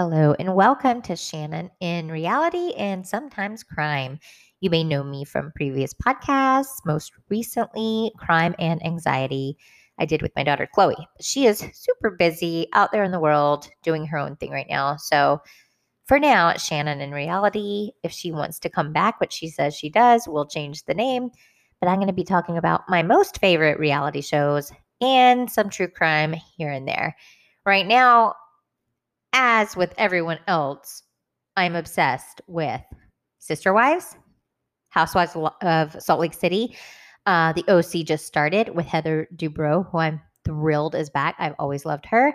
Hello, and welcome to Shannon in Reality and Sometimes Crime. You may know me from previous podcasts, most recently, Crime and Anxiety. I did with my daughter Chloe. She is super busy out there in the world doing her own thing right now. So, for now, Shannon in Reality, if she wants to come back, which she says she does, we'll change the name. But I'm going to be talking about my most favorite reality shows and some true crime here and there. Right now, as with everyone else, I'm obsessed with Sister Wives, Housewives of Salt Lake City. Uh, the OC just started with Heather Dubrow, who I'm thrilled is back. I've always loved her.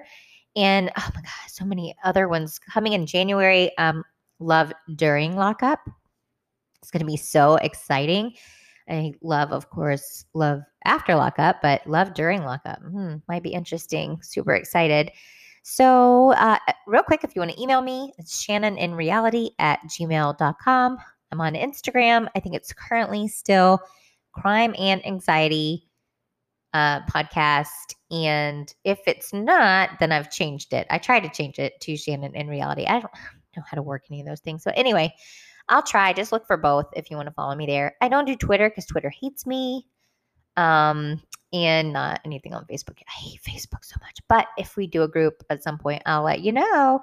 And oh my God, so many other ones coming in January. Um, love during lockup. It's going to be so exciting. I love, of course, love after lockup, but love during lockup. Hmm, might be interesting. Super excited. So, uh, real quick, if you want to email me, it's shannoninreality at gmail.com. I'm on Instagram. I think it's currently still crime and anxiety uh, podcast. And if it's not, then I've changed it. I tried to change it to Shannon in reality. I don't know how to work any of those things. But anyway, I'll try. Just look for both if you want to follow me there. I don't do Twitter because Twitter hates me. Um, and not anything on Facebook. I hate Facebook so much. But if we do a group at some point, I'll let you know.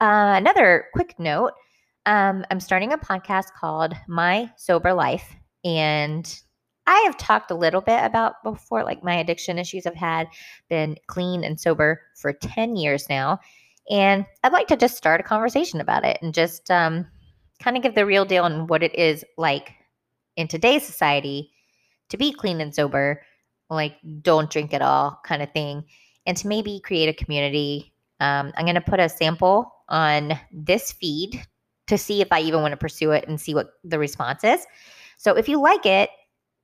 Uh, another quick note um, I'm starting a podcast called My Sober Life. And I have talked a little bit about before, like my addiction issues. I've had been clean and sober for 10 years now. And I'd like to just start a conversation about it and just um, kind of give the real deal on what it is like in today's society to be clean and sober like don't drink at all kind of thing, and to maybe create a community. Um, I'm going to put a sample on this feed to see if I even want to pursue it and see what the response is. So if you like it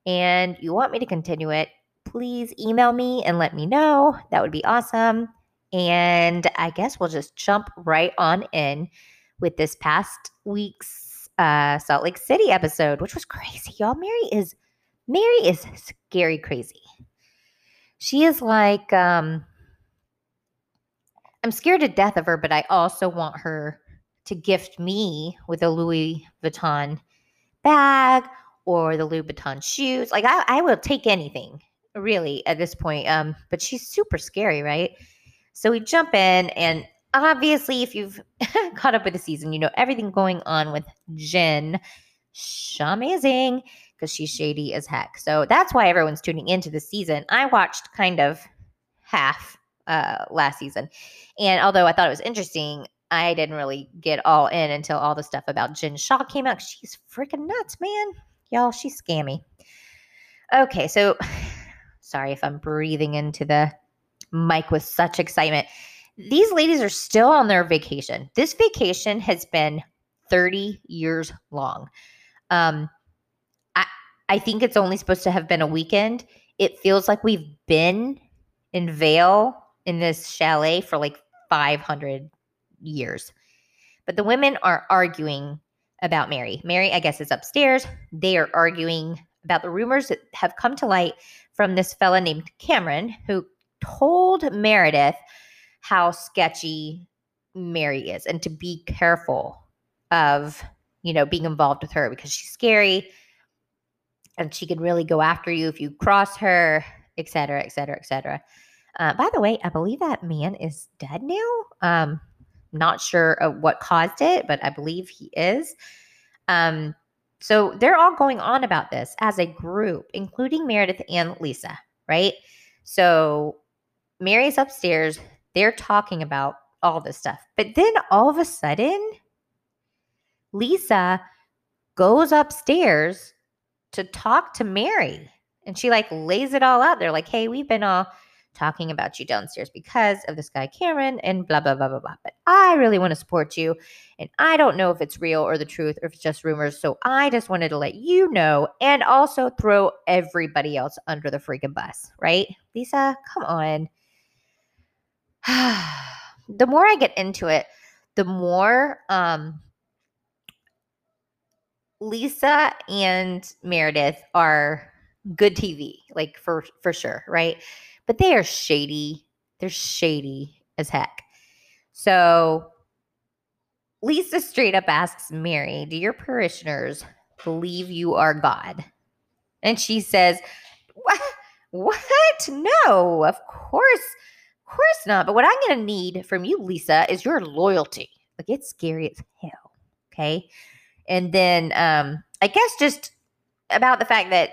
and you want me to continue it, please email me and let me know. That would be awesome. And I guess we'll just jump right on in with this past week's uh, Salt Lake City episode, which was crazy, y'all. Mary is Mary is scary crazy. She is like, um, I'm scared to death of her, but I also want her to gift me with a Louis Vuitton bag or the Louis Vuitton shoes. Like I, I will take anything really at this point. Um, but she's super scary, right? So we jump in and obviously if you've caught up with the season, you know everything going on with Jen. She's amazing because she's shady as heck. So that's why everyone's tuning into the season. I watched kind of half uh, last season. And although I thought it was interesting, I didn't really get all in until all the stuff about Jen Shah came out. She's freaking nuts, man. Y'all, she's scammy. Okay, so sorry if I'm breathing into the mic with such excitement. These ladies are still on their vacation. This vacation has been 30 years long. Um, I think it's only supposed to have been a weekend. It feels like we've been in Vail in this chalet for like 500 years. But the women are arguing about Mary. Mary, I guess, is upstairs. They are arguing about the rumors that have come to light from this fella named Cameron who told Meredith how sketchy Mary is and to be careful of, you know, being involved with her because she's scary and she could really go after you if you cross her, et cetera, et cetera, et cetera. Uh, by the way, I believe that man is dead now. Um, not sure what caused it, but I believe he is. Um, so they're all going on about this as a group, including Meredith and Lisa, right? So Mary's upstairs. They're talking about all this stuff. But then all of a sudden, Lisa goes upstairs to talk to Mary. And she like lays it all out They're like, hey, we've been all talking about you downstairs because of this guy Cameron and blah blah blah blah blah. But I really want to support you, and I don't know if it's real or the truth or if it's just rumors. So I just wanted to let you know, and also throw everybody else under the freaking bus, right? Lisa, come on. the more I get into it, the more um Lisa and Meredith are good TV, like for for sure, right? But they are shady. They're shady as heck. So Lisa straight up asks Mary, Do your parishioners believe you are God? And she says, What? What? No, of course, of course not. But what I'm going to need from you, Lisa, is your loyalty. Like it's scary as hell. Okay. And then um, I guess just about the fact that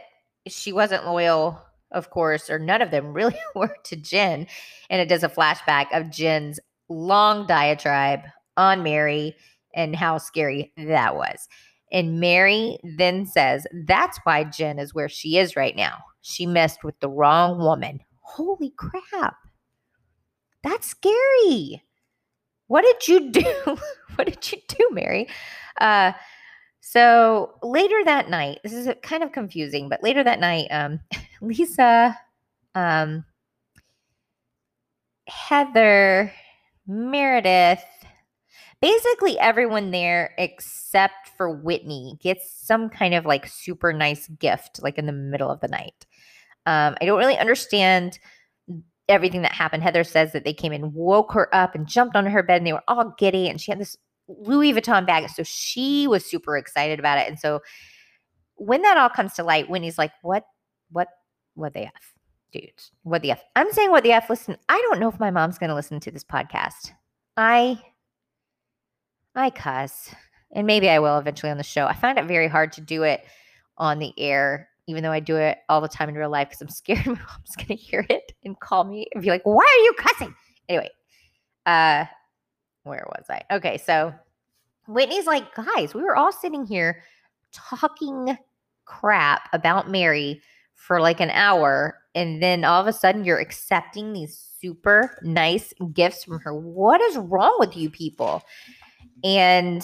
she wasn't loyal, of course, or none of them really were to Jen. And it does a flashback of Jen's long diatribe on Mary and how scary that was. And Mary then says, That's why Jen is where she is right now. She messed with the wrong woman. Holy crap. That's scary. What did you do? what did you do, Mary? Uh, so later that night, this is kind of confusing, but later that night, um, Lisa, um, Heather, Meredith, basically everyone there except for Whitney gets some kind of like super nice gift, like in the middle of the night. Um, I don't really understand everything that happened. Heather says that they came and woke her up and jumped on her bed and they were all giddy and she had this Louis Vuitton bag. So she was super excited about it. And so when that all comes to light, Whitney's like, what, what, what the F? Dudes, what the F? I'm saying what the F. Listen, I don't know if my mom's going to listen to this podcast. I, I cuss, and maybe I will eventually on the show. I find it very hard to do it on the air, even though I do it all the time in real life because I'm scared my mom's going to hear it and call me and be like, why are you cussing? Anyway, uh, where was I? Okay, so Whitney's like, guys, we were all sitting here talking crap about Mary for like an hour, and then all of a sudden you're accepting these super nice gifts from her. What is wrong with you people? And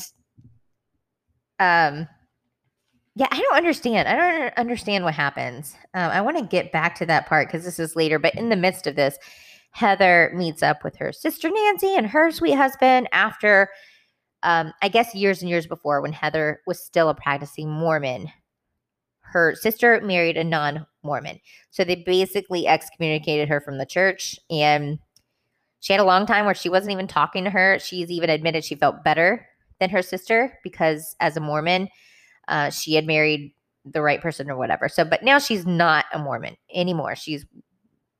um yeah, I don't understand. I don't understand what happens. Um, I want to get back to that part because this is later, but in the midst of this, Heather meets up with her sister Nancy and her sweet husband after, um, I guess, years and years before when Heather was still a practicing Mormon. Her sister married a non Mormon. So they basically excommunicated her from the church. And she had a long time where she wasn't even talking to her. She's even admitted she felt better than her sister because as a Mormon, uh, she had married the right person or whatever. So, but now she's not a Mormon anymore. She's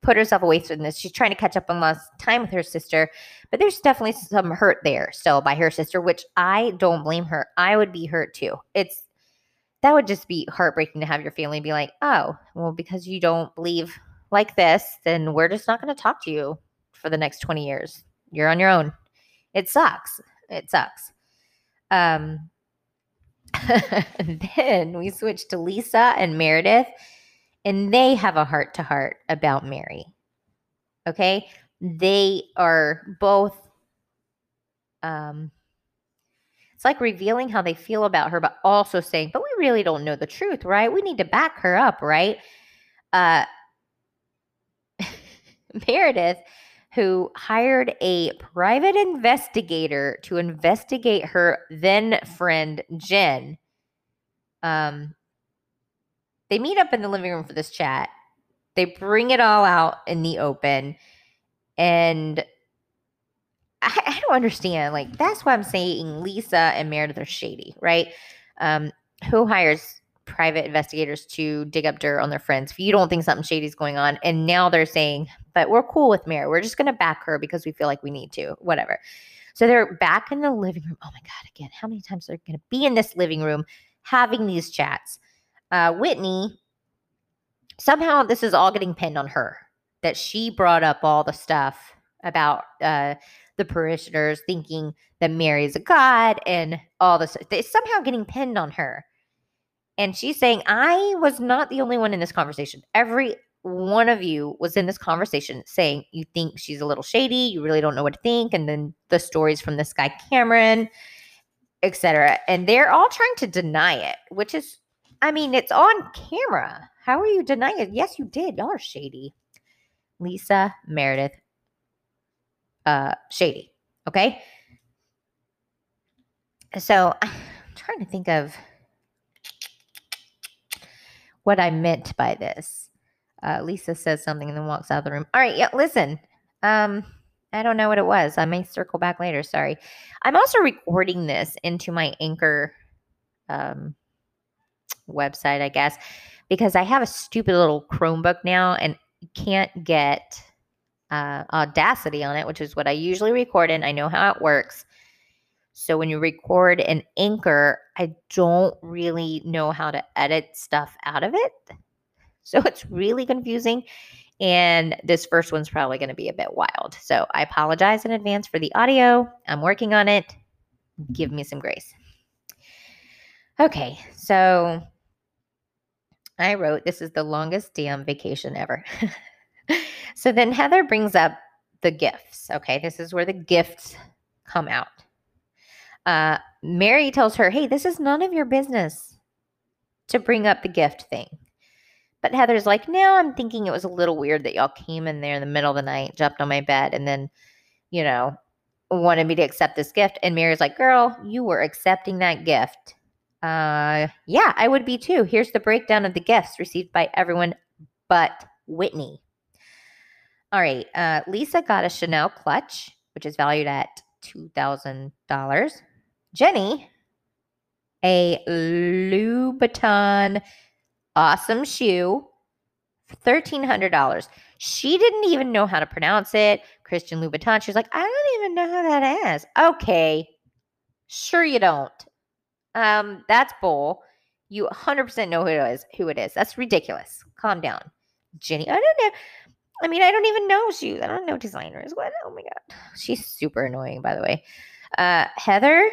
put herself away from this. She's trying to catch up on lost time with her sister, but there's definitely some hurt there still by her sister, which I don't blame her. I would be hurt too. It's that would just be heartbreaking to have your family be like, oh, well, because you don't believe like this, then we're just not going to talk to you for the next 20 years. You're on your own. It sucks. It sucks. Um, then we switch to Lisa and Meredith and they have a heart to heart about Mary. Okay? They are both um it's like revealing how they feel about her but also saying, "But we really don't know the truth, right? We need to back her up, right?" Uh Meredith who hired a private investigator to investigate her then friend Jen um they meet up in the living room for this chat. They bring it all out in the open. And I, I don't understand. Like, that's why I'm saying Lisa and Meredith are shady, right? Um, who hires private investigators to dig up dirt on their friends if you don't think something shady is going on? And now they're saying, but we're cool with Mary. We're just going to back her because we feel like we need to, whatever. So they're back in the living room. Oh my God, again, how many times are they going to be in this living room having these chats? Uh, Whitney, somehow this is all getting pinned on her that she brought up all the stuff about uh, the parishioners thinking that Mary is a god and all this. It's somehow getting pinned on her. And she's saying, I was not the only one in this conversation. Every one of you was in this conversation saying you think she's a little shady, you really don't know what to think, and then the stories from this guy Cameron, etc. And they're all trying to deny it, which is I mean, it's on camera. How are you denying it? Yes, you did. Y'all are shady. Lisa Meredith, uh, shady. Okay. So I'm trying to think of what I meant by this. Uh, Lisa says something and then walks out of the room. All right. Yeah. Listen. Um, I don't know what it was. I may circle back later. Sorry. I'm also recording this into my Anchor um, website, I guess, because I have a stupid little Chromebook now and can't get uh, Audacity on it, which is what I usually record in. I know how it works. So when you record an anchor, I don't really know how to edit stuff out of it. So it's really confusing. And this first one's probably going to be a bit wild. So I apologize in advance for the audio. I'm working on it. Give me some grace. Okay, so I wrote, This is the longest damn vacation ever. so then Heather brings up the gifts. Okay, this is where the gifts come out. Uh, Mary tells her, Hey, this is none of your business to bring up the gift thing. But Heather's like, No, I'm thinking it was a little weird that y'all came in there in the middle of the night, jumped on my bed, and then, you know, wanted me to accept this gift. And Mary's like, Girl, you were accepting that gift. Uh, yeah, I would be too. Here's the breakdown of the gifts received by everyone but Whitney. All right, uh, Lisa got a Chanel clutch, which is valued at $2,000. Jenny, a Louboutin awesome shoe, $1,300. She didn't even know how to pronounce it. Christian Louboutin. She was like, I don't even know how that is. Okay. Sure you don't. Um, that's bull. You 100% know who it is. Who it is. That's ridiculous. Calm down. Jenny, I don't know. I mean, I don't even know shoes. I don't know designers. What? Oh my god. She's super annoying, by the way. Uh, Heather,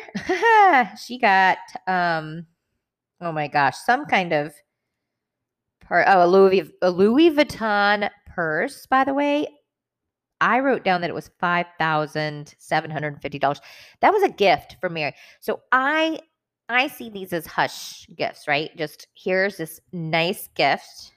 she got um, oh my gosh, some kind of per, oh a Louis a Louis Vuitton purse. By the way, I wrote down that it was five thousand seven hundred fifty dollars. That was a gift from Mary. So I I see these as hush gifts, right? Just here's this nice gift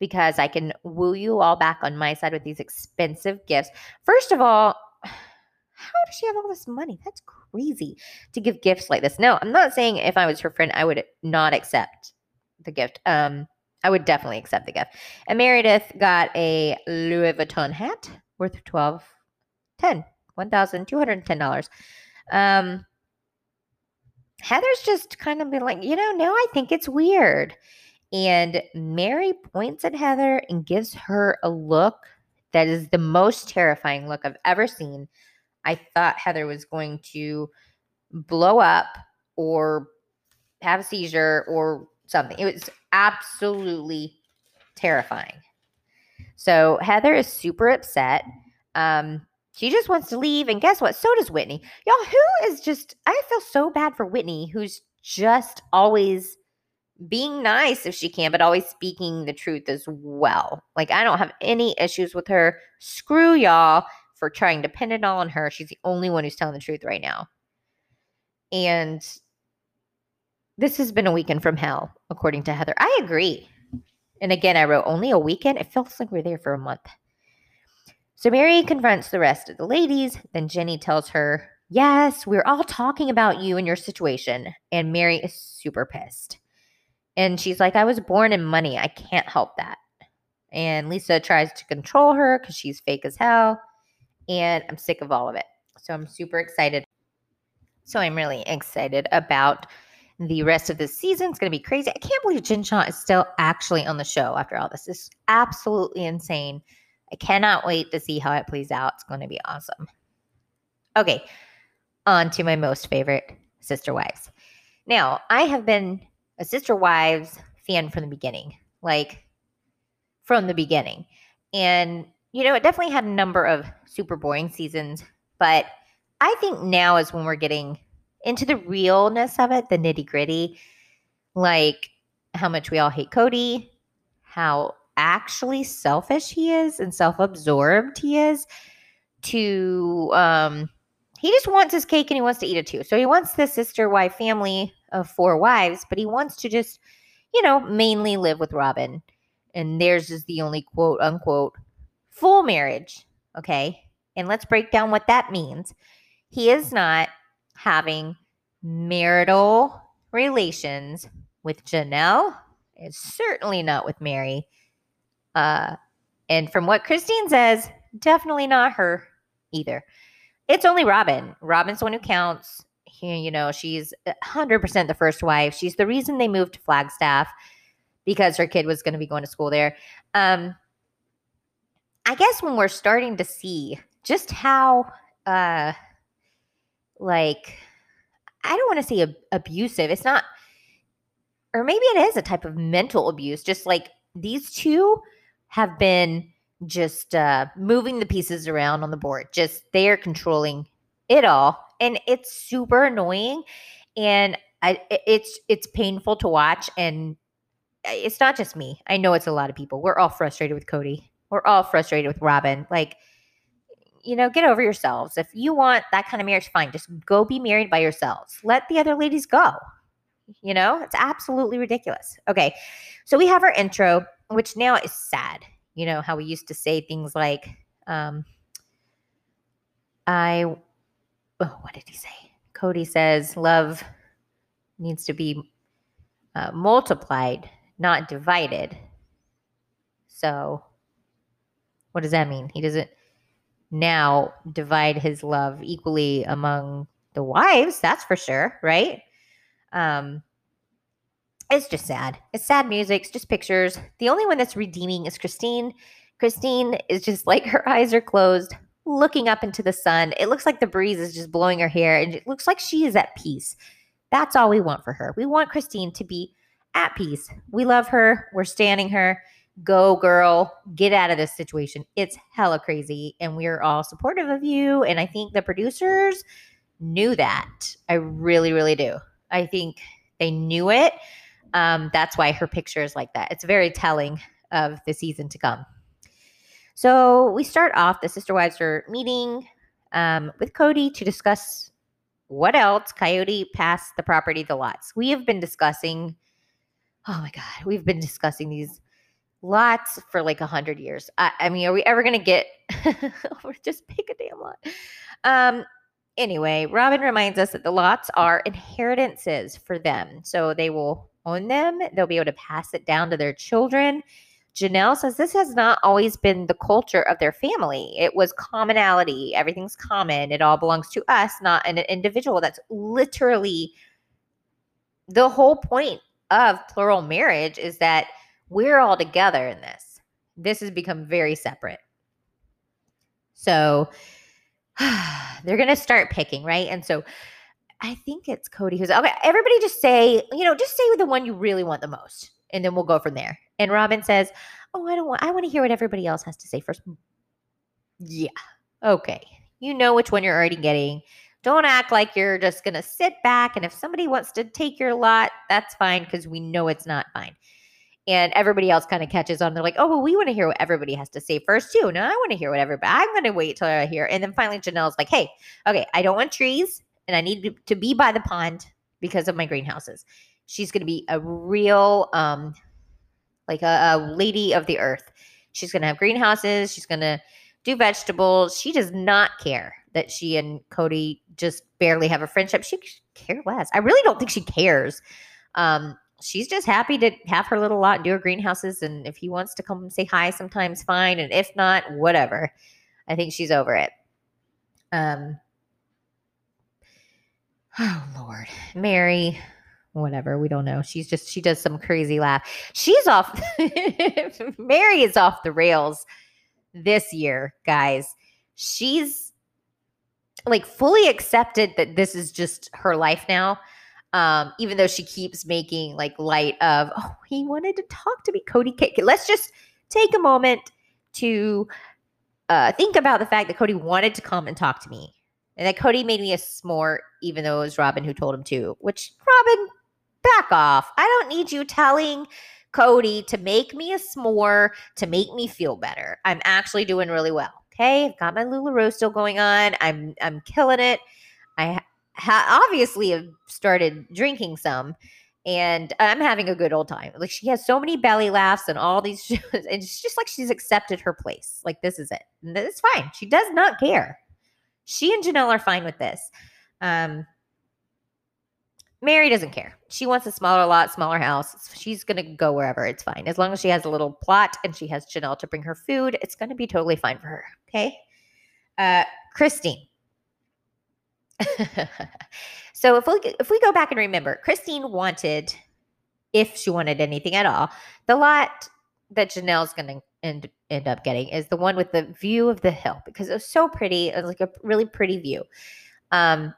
because I can woo you all back on my side with these expensive gifts. First of all, how does she have all this money? That's crazy to give gifts like this. No, I'm not saying if I was her friend, I would not accept the gift. Um, I would definitely accept the gift. And Meredith got a Louis Vuitton hat worth 12, 10, $1,210. Um, Heather's just kind of been like, you know, now I think it's weird. And Mary points at Heather and gives her a look that is the most terrifying look I've ever seen. I thought Heather was going to blow up or have a seizure or something. It was absolutely terrifying. So Heather is super upset. Um, she just wants to leave. And guess what? So does Whitney. Y'all, who is just, I feel so bad for Whitney, who's just always being nice if she can, but always speaking the truth as well. Like, I don't have any issues with her. Screw y'all for trying to pin it all on her. She's the only one who's telling the truth right now. And this has been a weekend from hell, according to Heather. I agree. And again, I wrote only a weekend. It feels like we're there for a month. So Mary confronts the rest of the ladies. Then Jenny tells her, Yes, we're all talking about you and your situation. And Mary is super pissed. And she's like, I was born in money. I can't help that. And Lisa tries to control her because she's fake as hell. And I'm sick of all of it. So I'm super excited. So I'm really excited about the rest of the season. It's going to be crazy. I can't believe Jen Shah is still actually on the show after all this. It's absolutely insane. I cannot wait to see how it plays out. It's going to be awesome. Okay, on to my most favorite Sister Wives. Now, I have been a Sister Wives fan from the beginning, like from the beginning. And, you know, it definitely had a number of super boring seasons, but I think now is when we're getting into the realness of it, the nitty gritty, like how much we all hate Kody, how actually selfish he is and self absorbed he is, to, um, he just wants his cake and he wants to eat it too. So he wants the sister wife family of four wives, but he wants to just, you know, mainly live with Robyn. And theirs is the only quote unquote full marriage. Okay. And let's break down what that means. He is not having marital relations with Janelle. It's certainly not with Meri. Uh, and from what Christine says, definitely not her. either. It's only Robyn. Robyn's the one who counts. He, you know, she's 100% the first wife. She's the reason they moved to Flagstaff because her kid was going to be going to school there. Um, I guess when we're starting to see just how, uh, like, I don't want to say ab- abusive. It's not, or maybe it is a type of mental abuse. Just like these two have been just uh, moving the pieces around on the board. Just they are controlling it all, and it's super annoying. And I, it's it's painful to watch, and it's not just me. I know it's a lot of people. We're all frustrated with Kody. We're all frustrated with Robyn. Like, you know, get over yourselves. If you want that kind of marriage, fine. Just go be married by yourselves. Let the other ladies go. You know, it's absolutely ridiculous. Okay. So we have our intro, which now is sad. You know, how we used to say things like, um, I, oh, what did he say? Kody says, love needs to be uh, multiplied, not divided. So, what does that mean? He doesn't now divide his love equally among the wives, that's for sure, right? Um, it's just sad. It's sad music. It's just pictures. The only one that's redeeming is Christine. Christine is just like her eyes are closed, looking up into the sun. It looks like the breeze is just blowing her hair, and it looks like she is at peace. That's all we want for her. We want Christine to be at peace. We love her. We're standing her. Go, girl. Get out of this situation. It's hella crazy, and we're all supportive of you. And I think the producers knew that. I really, really do. I think they knew it. Um, that's why her picture is like that. It's very telling of the season to come. So we start off, the sister wives are meeting um, with Kody to discuss what else Coyote Pass the property, the lots. We have been discussing, oh my God, we've been discussing these lots for like a hundred years. I, I, mean, are we ever going to get, just pick a damn lot. Um, anyway, Robyn reminds us that the lots are inheritances for them. So they will own them, they'll be able to pass it down to their children. Janelle says this has not always been the culture of their family. It was commonality. Everything's common. It all belongs to us, not an individual. That's literally the whole point of plural marriage is that we're all together in this. This has become very separate. So they're going to start picking, right? And so I think it's Kody who's okay. Everybody just say, you know, just say the one you really want the most, and then we'll go from there. And Robyn says, Oh, I don't want, I want to hear what everybody else has to say first. Mm. Yeah. Okay. You know which one you're already getting. Don't act like you're just going to sit back. And if somebody wants to take your lot, that's fine because we know it's not fine and everybody else kind of catches on. They're like, oh, well, we want to hear what everybody has to say first, too. No, I want to hear what everybody, I'm going to wait till I hear. And then finally, Janelle's like, hey, okay, I don't want trees and I need to be by the pond because of my greenhouses. She's going to be a real, um, like a, a lady of the earth. She's going to have greenhouses. She's going to do vegetables. She does not care that she and Kody just barely have a friendship. She care less. I really don't think she cares. Um, she's just happy to have her little lot and do her greenhouses. And if he wants to come and say hi sometimes, fine. And if not, whatever. I think she's over it. Um, oh Lord, Meri, whatever. We don't know. She's just she does some crazy laugh. She's off. Meri is off the rails this year, guys. She's like fully accepted that this is just her life now um, even though she keeps making like light of, oh, he wanted to talk to me, Kody. K- let's just take a moment to uh, think about the fact that Kody wanted to come and talk to me, and that Kody made me a s'more, even though it was Robyn who told him to. Which Robyn, back off. I don't need you telling Kody to make me a s'more to make me feel better. I'm actually doing really well. Okay, I've got my LuLaRoe still going on. I'm I'm killing it. I ha- obviously have started drinking some and I'm having a good old time. Like she has so many belly laughs and all these shows, and it's just like she's accepted her place. Like this is it. And it's fine. She does not care. She and Janelle are fine with this. Um, Meri doesn't care. She wants a smaller lot, smaller house. She's gonna go wherever. It's fine. As long as she has a little plot and she has Janelle to bring her food, it's gonna be totally fine for her. Okay. Uh, Christine. so if we if we go back and remember, Christine wanted, if she wanted anything at all, the lot that Janelle's going to end end up getting is the one with the view of the hill because it was so pretty. It was like a really pretty view. Um,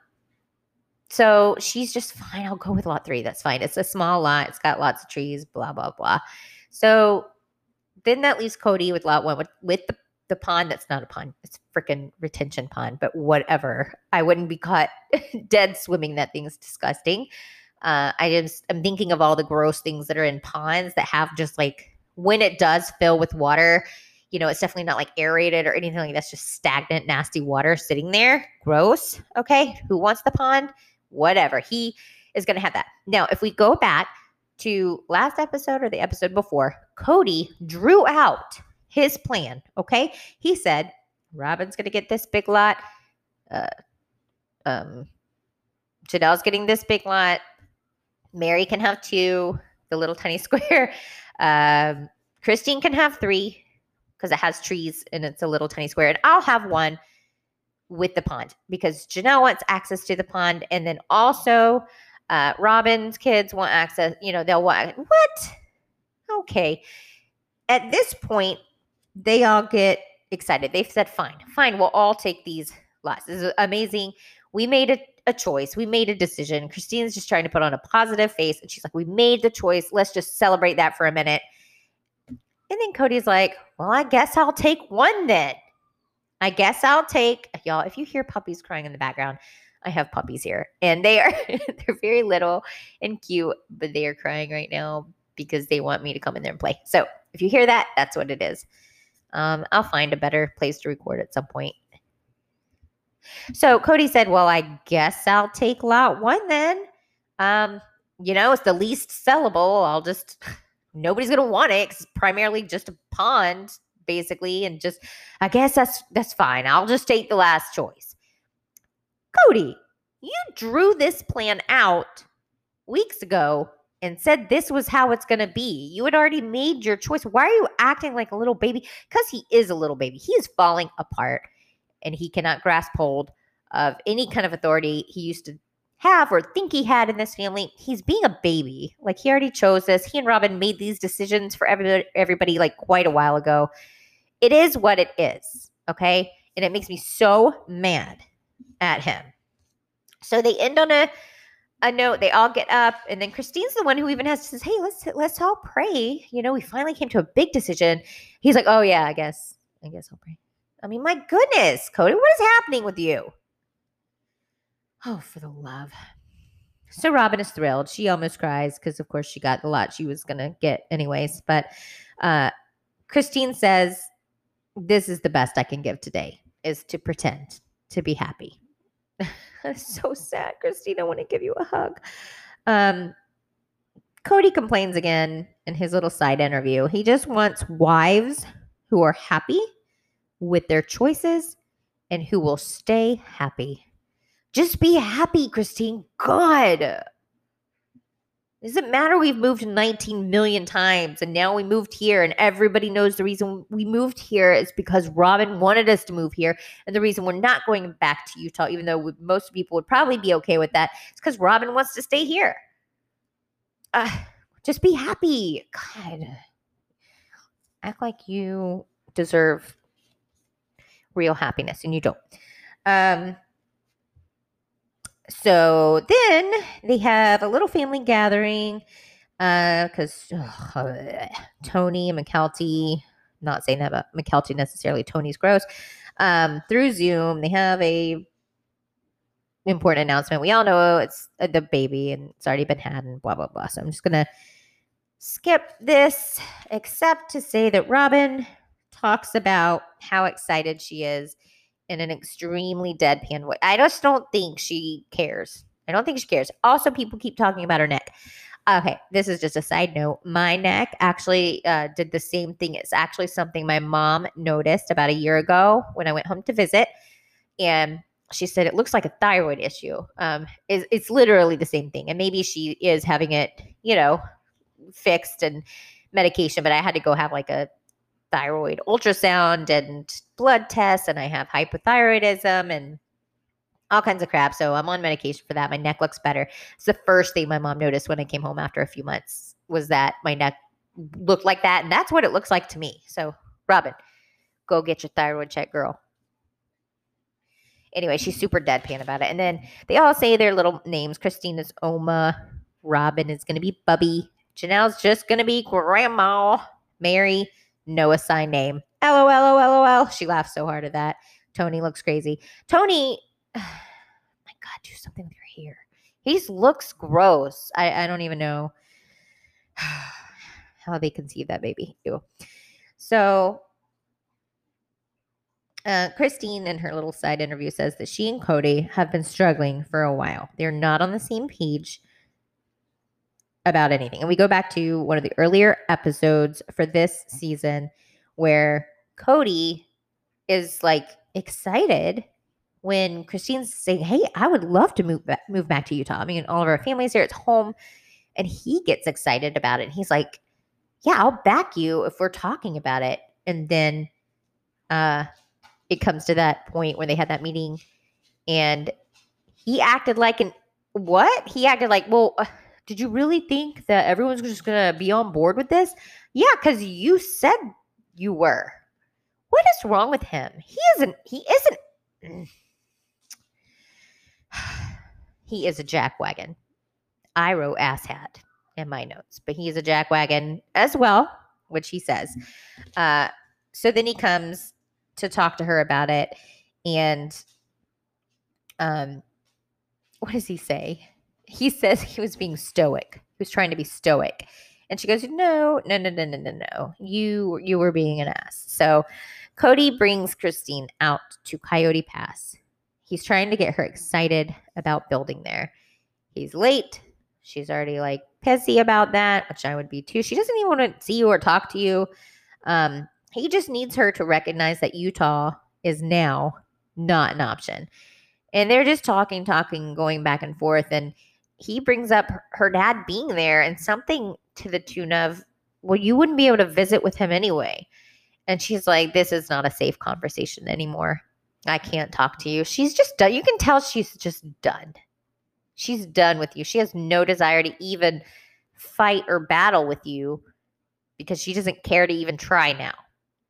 so she's just fine. I'll go with lot three. That's fine. It's a small lot. It's got lots of trees. Blah blah blah. So then that leaves Kody with lot one with, with the the pond that's not a pond it's a freaking retention pond but whatever i wouldn't be caught dead swimming that thing's disgusting uh, i just i'm thinking of all the gross things that are in ponds that have just like when it does fill with water you know it's definitely not like aerated or anything like that's just stagnant nasty water sitting there gross okay who wants the pond whatever he is going to have that now if we go back to last episode or the episode before kody drew out his plan. Okay. He said, Robyn's going to get this big lot. Uh, um, Janelle's getting this big lot. Meri can have two, the little tiny square. Um, Christine can have three because it has trees and it's a little tiny square. And I'll have one with the pond because Janelle wants access to the pond. And then also, uh, Robyn's kids want access. You know, they'll want what? Okay. At this point, they all get excited. They've said, fine, fine, we'll all take these lots. This is amazing. We made a, a choice. We made a decision. Christine's just trying to put on a positive face. And she's like, we made the choice. Let's just celebrate that for a minute. And then Kody's like, well, I guess I'll take one then. I guess I'll take, y'all, if you hear puppies crying in the background, I have puppies here and they are, they're very little and cute, but they are crying right now because they want me to come in there and play. So if you hear that, that's what it is. Um, I'll find a better place to record at some point. So Kody said, Well, I guess I'll take lot one then. Um, you know, it's the least sellable. I'll just, nobody's going to want it. It's primarily just a pond, basically. And just, I guess that's, that's fine. I'll just take the last choice. Kody, you drew this plan out weeks ago and said this was how it's going to be. You had already made your choice. Why are you acting like a little baby? Because he is a little baby. He is falling apart and he cannot grasp hold of any kind of authority he used to have or think he had in this family. He's being a baby. Like he already chose this. He and Robyn made these decisions for everybody, everybody like quite a while ago. It is what it is. Okay. And it makes me so mad at him. So they end on a a note. They all get up, and then Christine's the one who even has to say, "Hey, let's let's all pray." You know, we finally came to a big decision. He's like, "Oh yeah, I guess, I guess I'll pray." I mean, my goodness, Kody, what is happening with you? Oh, for the love. So Robyn is thrilled. She almost cries because, of course, she got the lot she was gonna get anyways. But uh, Christine says, "This is the best I can give today: is to pretend to be happy." so sad, Christine. I want to give you a hug. Um, Kody complains again in his little side interview. He just wants wives who are happy with their choices and who will stay happy. Just be happy, Christine. God. Does it matter we've moved 19 million times and now we moved here and everybody knows the reason we moved here is because Robyn wanted us to move here. And the reason we're not going back to Utah, even though most people would probably be okay with that, is because Robyn wants to stay here. Uh, just be happy. God. Act like you deserve real happiness and you don't. Um, so then they have a little family gathering because uh, Tony and not saying that about Mykelti necessarily, Tony's gross. Um, through Zoom, they have a important announcement. We all know it's uh, the baby and it's already been had and blah blah blah. So I'm just gonna skip this, except to say that Robyn talks about how excited she is in an extremely deadpan way. I just don't think she cares. I don't think she cares. Also, people keep talking about her neck. Okay, this is just a side note. My neck actually uh, did the same thing. It's actually something my mom noticed about a year ago when I went home to visit. And she said it looks like a thyroid issue. Um, it's, it's literally the same thing. And maybe she is having it, you know, fixed and medication, but I had to go have like a thyroid ultrasound and blood tests, and I have hypothyroidism and all kinds of crap. So I'm on medication for that. My neck looks better. It's the first thing my mom noticed when I came home after a few months was that my neck looked like that. And that's what it looks like to me. So, Robyn, go get your thyroid check, girl. Anyway, she's super deadpan about it. And then they all say their little names. Christina's Oma. Robyn is going to be Bubby. Janelle's just going to be Grandma. Meri, no assigned name. LOL, LOL. She laughs so hard at that. Tony looks crazy. Tony, my God, do something with your hair. He looks gross. I, I don't even know how they conceive that baby. Ew. So uh, Christine, in her little side interview, says that she and Kody have been struggling for a while. They're not on the same page about anything. And we go back to one of the earlier episodes for this season where Kody is like excited when Christine's saying, "Hey, I would love to move back, move back to Utah. I mean, all of our families here. It's home." And he gets excited about it. He's like, "Yeah, I'll back you if we're talking about it." And then uh it comes to that point when they had that meeting and he acted like an what? He acted like, "Well, did you really think that everyone's just going to be on board with this?" Yeah, cuz you said you were. What is wrong with him? He isn't he isn't he is a jackwagon. I wrote asshat in my notes, but he is a jackwagon as well, which he says. Uh, so then he comes to talk to her about it, and um, what does he say? He says he was being stoic. He was trying to be stoic, and she goes, "No, no, no, no, no, no, no. You, you were being an ass." So Kody brings Christine out to Coyote Pass. He's trying to get her excited about building there. He's late. She's already like pissy about that, which I would be too. She doesn't even want to see you or talk to you. Um, he just needs her to recognize that Utah is now not an option. And they're just talking, talking, going back and forth. And he brings up her dad being there and something to the tune of, well, you wouldn't be able to visit with him anyway. And she's like, this is not a safe conversation anymore. I can't talk to you. She's just done. You can tell she's just done. She's done with you. She has no desire to even fight or battle with you because she doesn't care to even try now.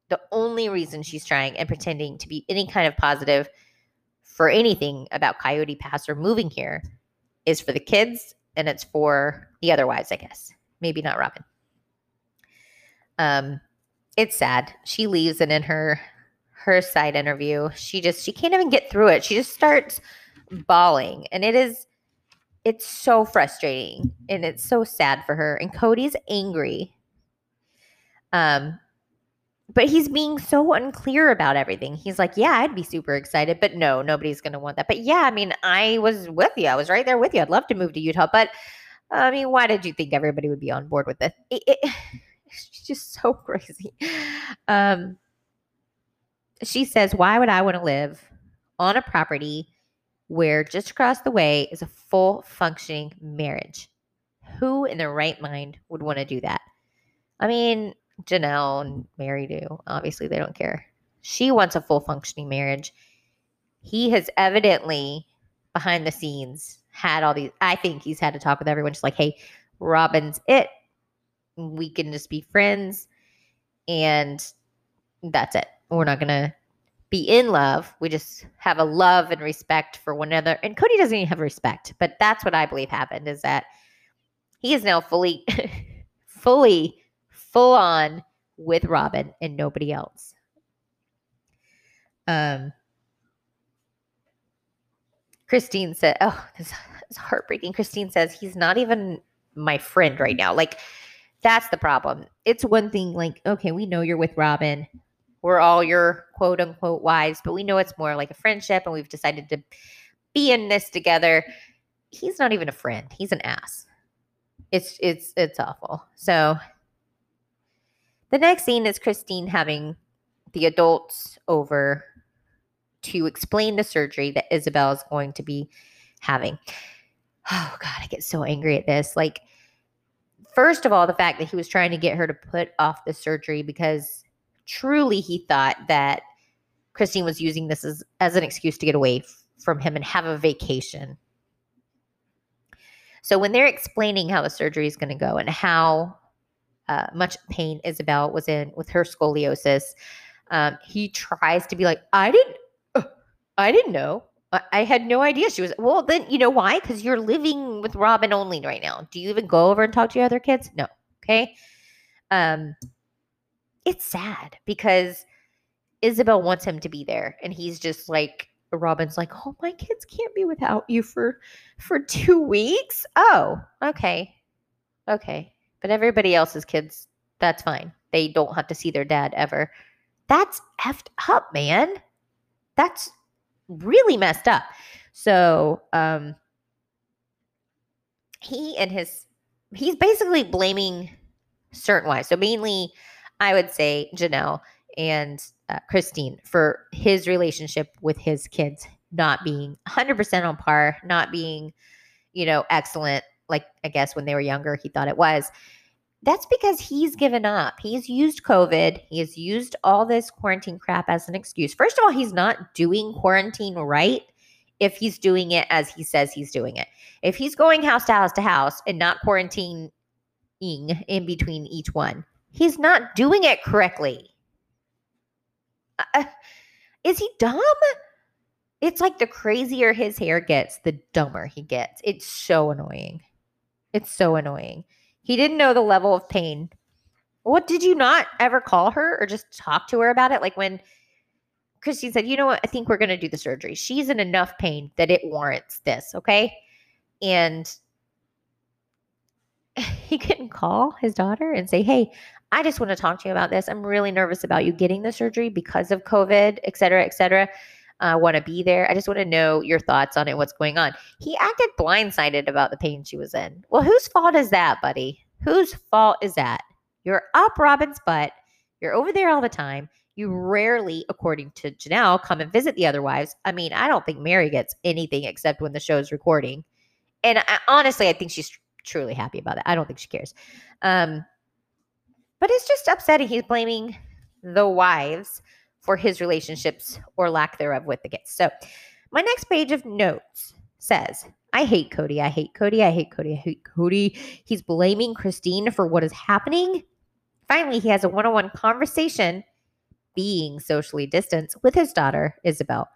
The only reason she's trying and pretending to be any kind of positive for anything about Coyote Pass or moving here is for the kids and it's for the other wives, I guess. Maybe not Robyn. Um, it's sad. She leaves and in her her side interview, she just she can't even get through it. She just starts bawling and it is it's so frustrating and it's so sad for her and Kody's angry. Um but he's being so unclear about everything. He's like, "Yeah, I'd be super excited, but no, nobody's going to want that." But yeah, I mean, I was with you. I was right there with you. I'd love to move to Utah, but I mean, why did you think everybody would be on board with this? It, it, it's just so crazy. Um, she says, Why would I want to live on a property where just across the way is a full functioning marriage? Who in their right mind would want to do that? I mean, Janelle and Meri do. Obviously, they don't care. She wants a full functioning marriage. He has evidently, behind the scenes, had all these. I think he's had to talk with everyone, just like, hey, Robyn's it. We can just be friends. And that's it. We're not going to be in love. We just have a love and respect for one another. And Kody doesn't even have respect, but that's what I believe happened is that he is now fully, fully, full on with Robyn and nobody else. Um, Christine said, Oh, this is heartbreaking. Christine says, He's not even my friend right now. Like, that's the problem. It's one thing, like, okay, we know you're with Robyn we're all your quote unquote wives, but we know it's more like a friendship and we've decided to be in this together. He's not even a friend. He's an ass. It's it's it's awful. So the next scene is Christine having the adults over to explain the surgery that Ysabel is going to be having. Oh God, I get so angry at this. Like, first of all, the fact that he was trying to get her to put off the surgery because truly he thought that Christine was using this as, as an excuse to get away f- from him and have a vacation. So when they're explaining how the surgery is going to go and how uh, much pain Ysabel was in with her scoliosis, um, he tries to be like, I didn't, uh, I didn't know. I, I had no idea she was. Well, then you know why? Because you're living with Robyn only right now. Do you even go over and talk to your other kids? No. Okay. Um, it's sad because Ysabel wants him to be there, and he's just like, Robyn's like, "Oh, my kids can't be without you for for 2 weeks." Oh, okay. Okay. But everybody else's kids, that's fine. They don't have to see their dad ever. That's effed up, man. That's really messed up. So, um he and his he's basically blaming certain wives. So mainly I would say Janelle and uh, Christine for his relationship with his kids not being 100% on par, not being, you know, excellent. Like, I guess when they were younger, he thought it was. That's because he's given up. He's used COVID. He has used all this quarantine crap as an excuse. First of all, he's not doing quarantine right if he's doing it as he says he's doing it. If he's going house to house to house and not quarantining in between each one, he's not doing it correctly. Uh, is he dumb? It's like the crazier his hair gets, the dumber he gets. It's so annoying. It's so annoying. He didn't know the level of pain. What did you not ever call her or just talk to her about it? Like when Christine said, you know what, I think we're going to do the surgery. She's in enough pain that it warrants this. Okay. And he couldn't call his daughter and say, hey, I just want to talk to you about this. I'm really nervous about you getting the surgery because of COVID, et cetera, et cetera. I uh, want to be there. I just want to know your thoughts on it, what's going on. He acted blindsided about the pain she was in. Well, whose fault is that, buddy? Whose fault is that? You're up Robyn's butt. You're over there all the time. You rarely, according to Janelle, come and visit the other wives. I mean, I don't think Meri gets anything except when the show's recording. And I, honestly, I think she's truly happy about it. I don't think she cares. Um, but it's just upsetting. He's blaming the wives for his relationships or lack thereof with the kids. So, my next page of notes says, I hate Kody. I hate Kody. I hate Kody. I hate Kody. He's blaming Christine for what is happening. Finally, he has a one on one conversation, being socially distanced, with his daughter, Ysabel.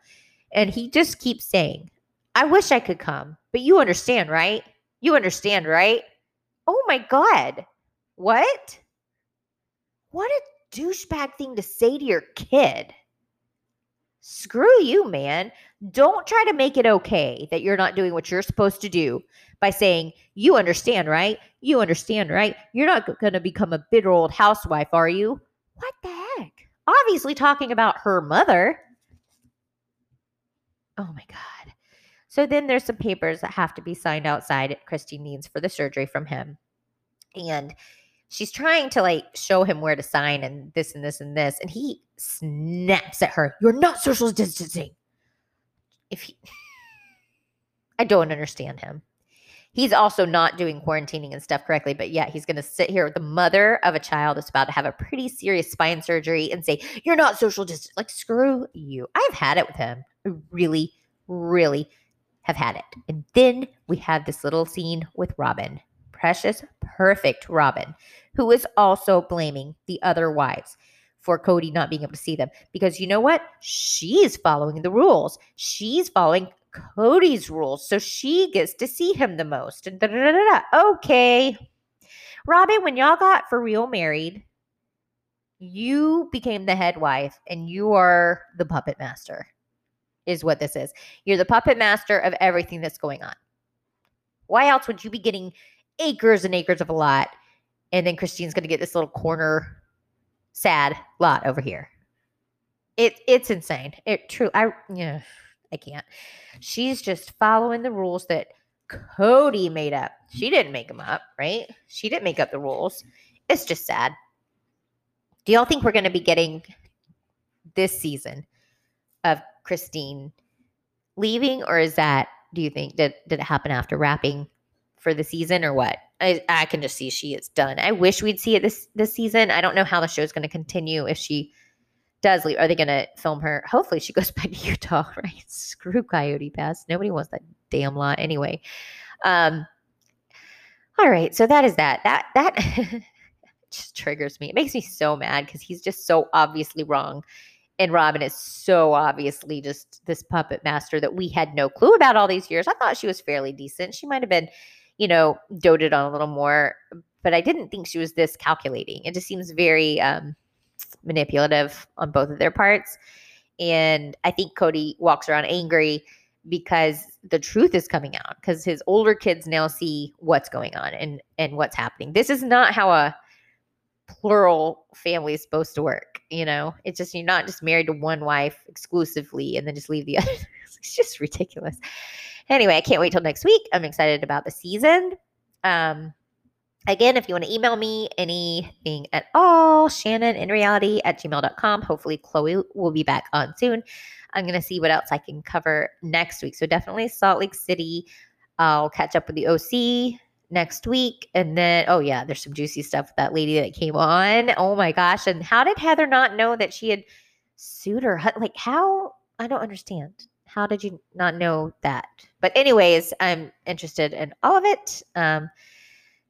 And he just keeps saying, I wish I could come, but you understand, right? You understand, right? Oh my God. What? What a douchebag thing to say to your kid. Screw you, man. Don't try to make it okay that you're not doing what you're supposed to do by saying, You understand, right? You understand, right? You're not going to become a bitter old housewife, are you? What the heck? Obviously, talking about her mother. Oh my God. So then there's some papers that have to be signed outside Christine needs for the surgery from him. And she's trying to like show him where to sign and this and this and this. And he snaps at her. You're not social distancing. If he, I don't understand him. He's also not doing quarantining and stuff correctly, but yet he's going to sit here with the mother of a child that's about to have a pretty serious spine surgery and say, You're not social distance. Like, screw you. I've had it with him. I really, really have had it. And then we have this little scene with Robyn precious, perfect Robyn, who is also blaming the other wives for Kody not being able to see them. Because you know what? She's following the rules. She's following Kody's rules. So she gets to see him the most. And okay. Robyn, when y'all got for real married, you became the head wife and you are the puppet master, is what this is. You're the puppet master of everything that's going on. Why else would you be getting acres and acres of a lot. And then Christine's going to get this little corner sad lot over here. It it's insane. It true. I yeah, I can't. She's just following the rules that Kody made up. She didn't make them up, right? She didn't make up the rules. It's just sad. Do y'all think we're going to be getting this season of Christine leaving, or is that? Do you think did did it happen after wrapping for the season or what? I, I can just see she is done. I wish we'd see it this this season. I don't know how the show's going to continue if she does leave. Are they going to film her? Hopefully, she goes back to Utah. Right? Screw Coyote Pass. Nobody wants that damn lot anyway. Um. All right, so that is that. That that just triggers me. It makes me so mad because he's just so obviously wrong. And Robyn is so obviously just this puppet master that we had no clue about all these years. I thought she was fairly decent. She might have been, you know, doted on a little more, but I didn't think she was this calculating. It just seems very um, manipulative on both of their parts. And I think Kody walks around angry because the truth is coming out because his older kids now see what's going on and and what's happening. This is not how a plural family is supposed to work. You know, it's just you're not just married to one wife exclusively and then just leave the other. it's just ridiculous. Anyway, I can't wait till next week. I'm excited about the season. Um, again, if you want to email me anything at all, Shannon in reality at gmail.com. Hopefully, Chloe will be back on soon. I'm going to see what else I can cover next week. So, definitely Salt Lake City. I'll catch up with the OC next week. And then, oh, yeah, there's some juicy stuff with that lady that came on. Oh my gosh. And how did Heather not know that she had sued her? Like, how? I don't understand. How did you not know that? But, anyways, I'm interested in all of it. Um,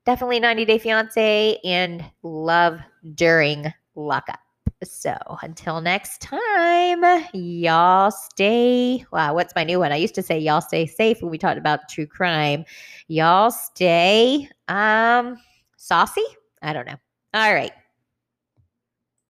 definitely 90 Day Fiance and love during lockup. So until next time, y'all stay. Wow, what's my new one? I used to say y'all stay safe when we talked about true crime. Y'all stay um saucy. I don't know. All right.